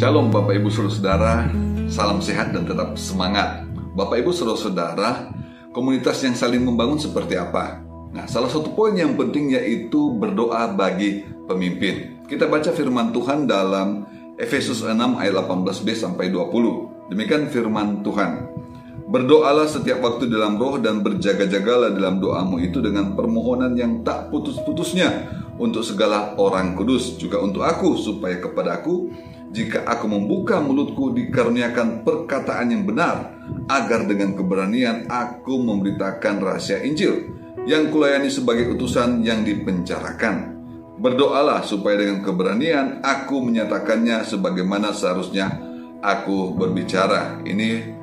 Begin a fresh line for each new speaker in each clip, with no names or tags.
Shalom Bapak Ibu Saudara, salam sehat dan tetap semangat. Bapak Ibu Saudara, komunitas yang saling membangun seperti apa? Nah, salah satu poin yang penting yaitu berdoa bagi pemimpin. Kita baca firman Tuhan dalam Efesus 6 ayat 18b sampai 20. Demikian firman Tuhan. Berdoalah setiap waktu dalam roh dan berjaga-jagalah dalam doamu itu dengan permohonan yang tak putus-putusnya untuk segala orang kudus, juga untuk aku, supaya kepadaku jika aku membuka mulutku dikaruniakan perkataan yang benar, agar dengan keberanian aku memberitakan rahasia Injil yang kulayani sebagai utusan yang dipenjarakan. Berdoalah supaya dengan keberanian aku menyatakannya sebagaimana seharusnya aku berbicara. Ini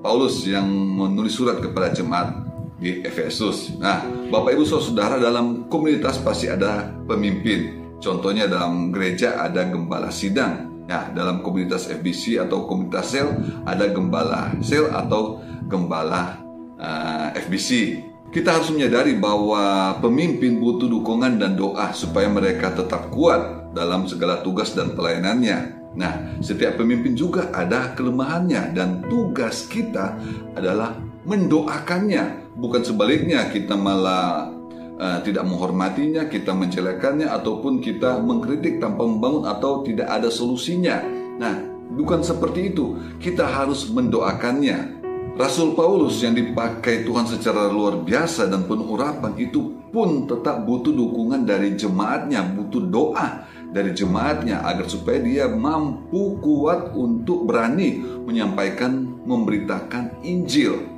Paulus yang menulis surat kepada jemaat di Efesus. Nah, Bapak Ibu Saudara dalam komunitas pasti ada pemimpin. Contohnya dalam gereja ada gembala sidang, Ya, dalam komunitas FBC atau komunitas sel ada gembala sel atau gembala uh, eh, FBC. Kita harus menyadari bahwa pemimpin butuh dukungan dan doa supaya mereka tetap kuat dalam segala tugas dan pelayanannya. Nah, setiap pemimpin juga ada kelemahannya dan tugas kita adalah mendoakannya, bukan sebaliknya kita malah uh, tidak menghormatinya, kita menjelekannya, ataupun kita mengkritik tanpa membangun atau tidak ada solusinya. Nah, bukan seperti itu. Kita harus mendoakannya. Rasul Paulus yang dipakai Tuhan secara luar biasa dan penuh urapan itu pun tetap butuh dukungan dari jemaatnya, butuh doa dari jemaatnya agar supaya dia mampu kuat untuk berani menyampaikan, memberitakan Injil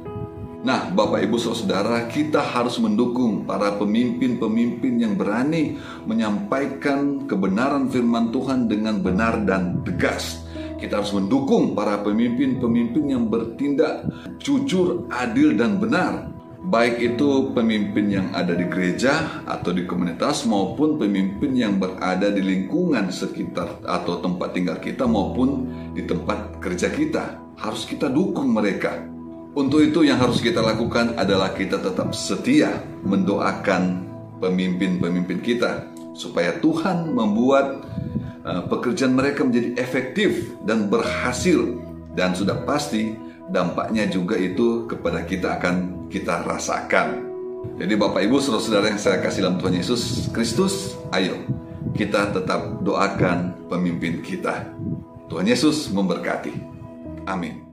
Nah, Bapak Ibu Saudara, kita harus mendukung para pemimpin-pemimpin yang berani menyampaikan kebenaran firman Tuhan dengan benar dan tegas. Kita harus mendukung para pemimpin-pemimpin yang bertindak jujur, adil, dan benar. Baik itu pemimpin yang ada di gereja atau di komunitas maupun pemimpin yang berada di lingkungan sekitar atau tempat tinggal kita maupun di tempat kerja kita. Harus kita dukung mereka untuk itu yang harus kita lakukan adalah kita tetap setia mendoakan pemimpin-pemimpin kita supaya Tuhan membuat uh, pekerjaan mereka menjadi efektif dan berhasil dan sudah pasti dampaknya juga itu kepada kita akan kita rasakan. Jadi Bapak Ibu saudara-saudara yang saya kasih dalam Tuhan Yesus Kristus, ayo kita tetap doakan pemimpin kita. Tuhan Yesus memberkati. Amin.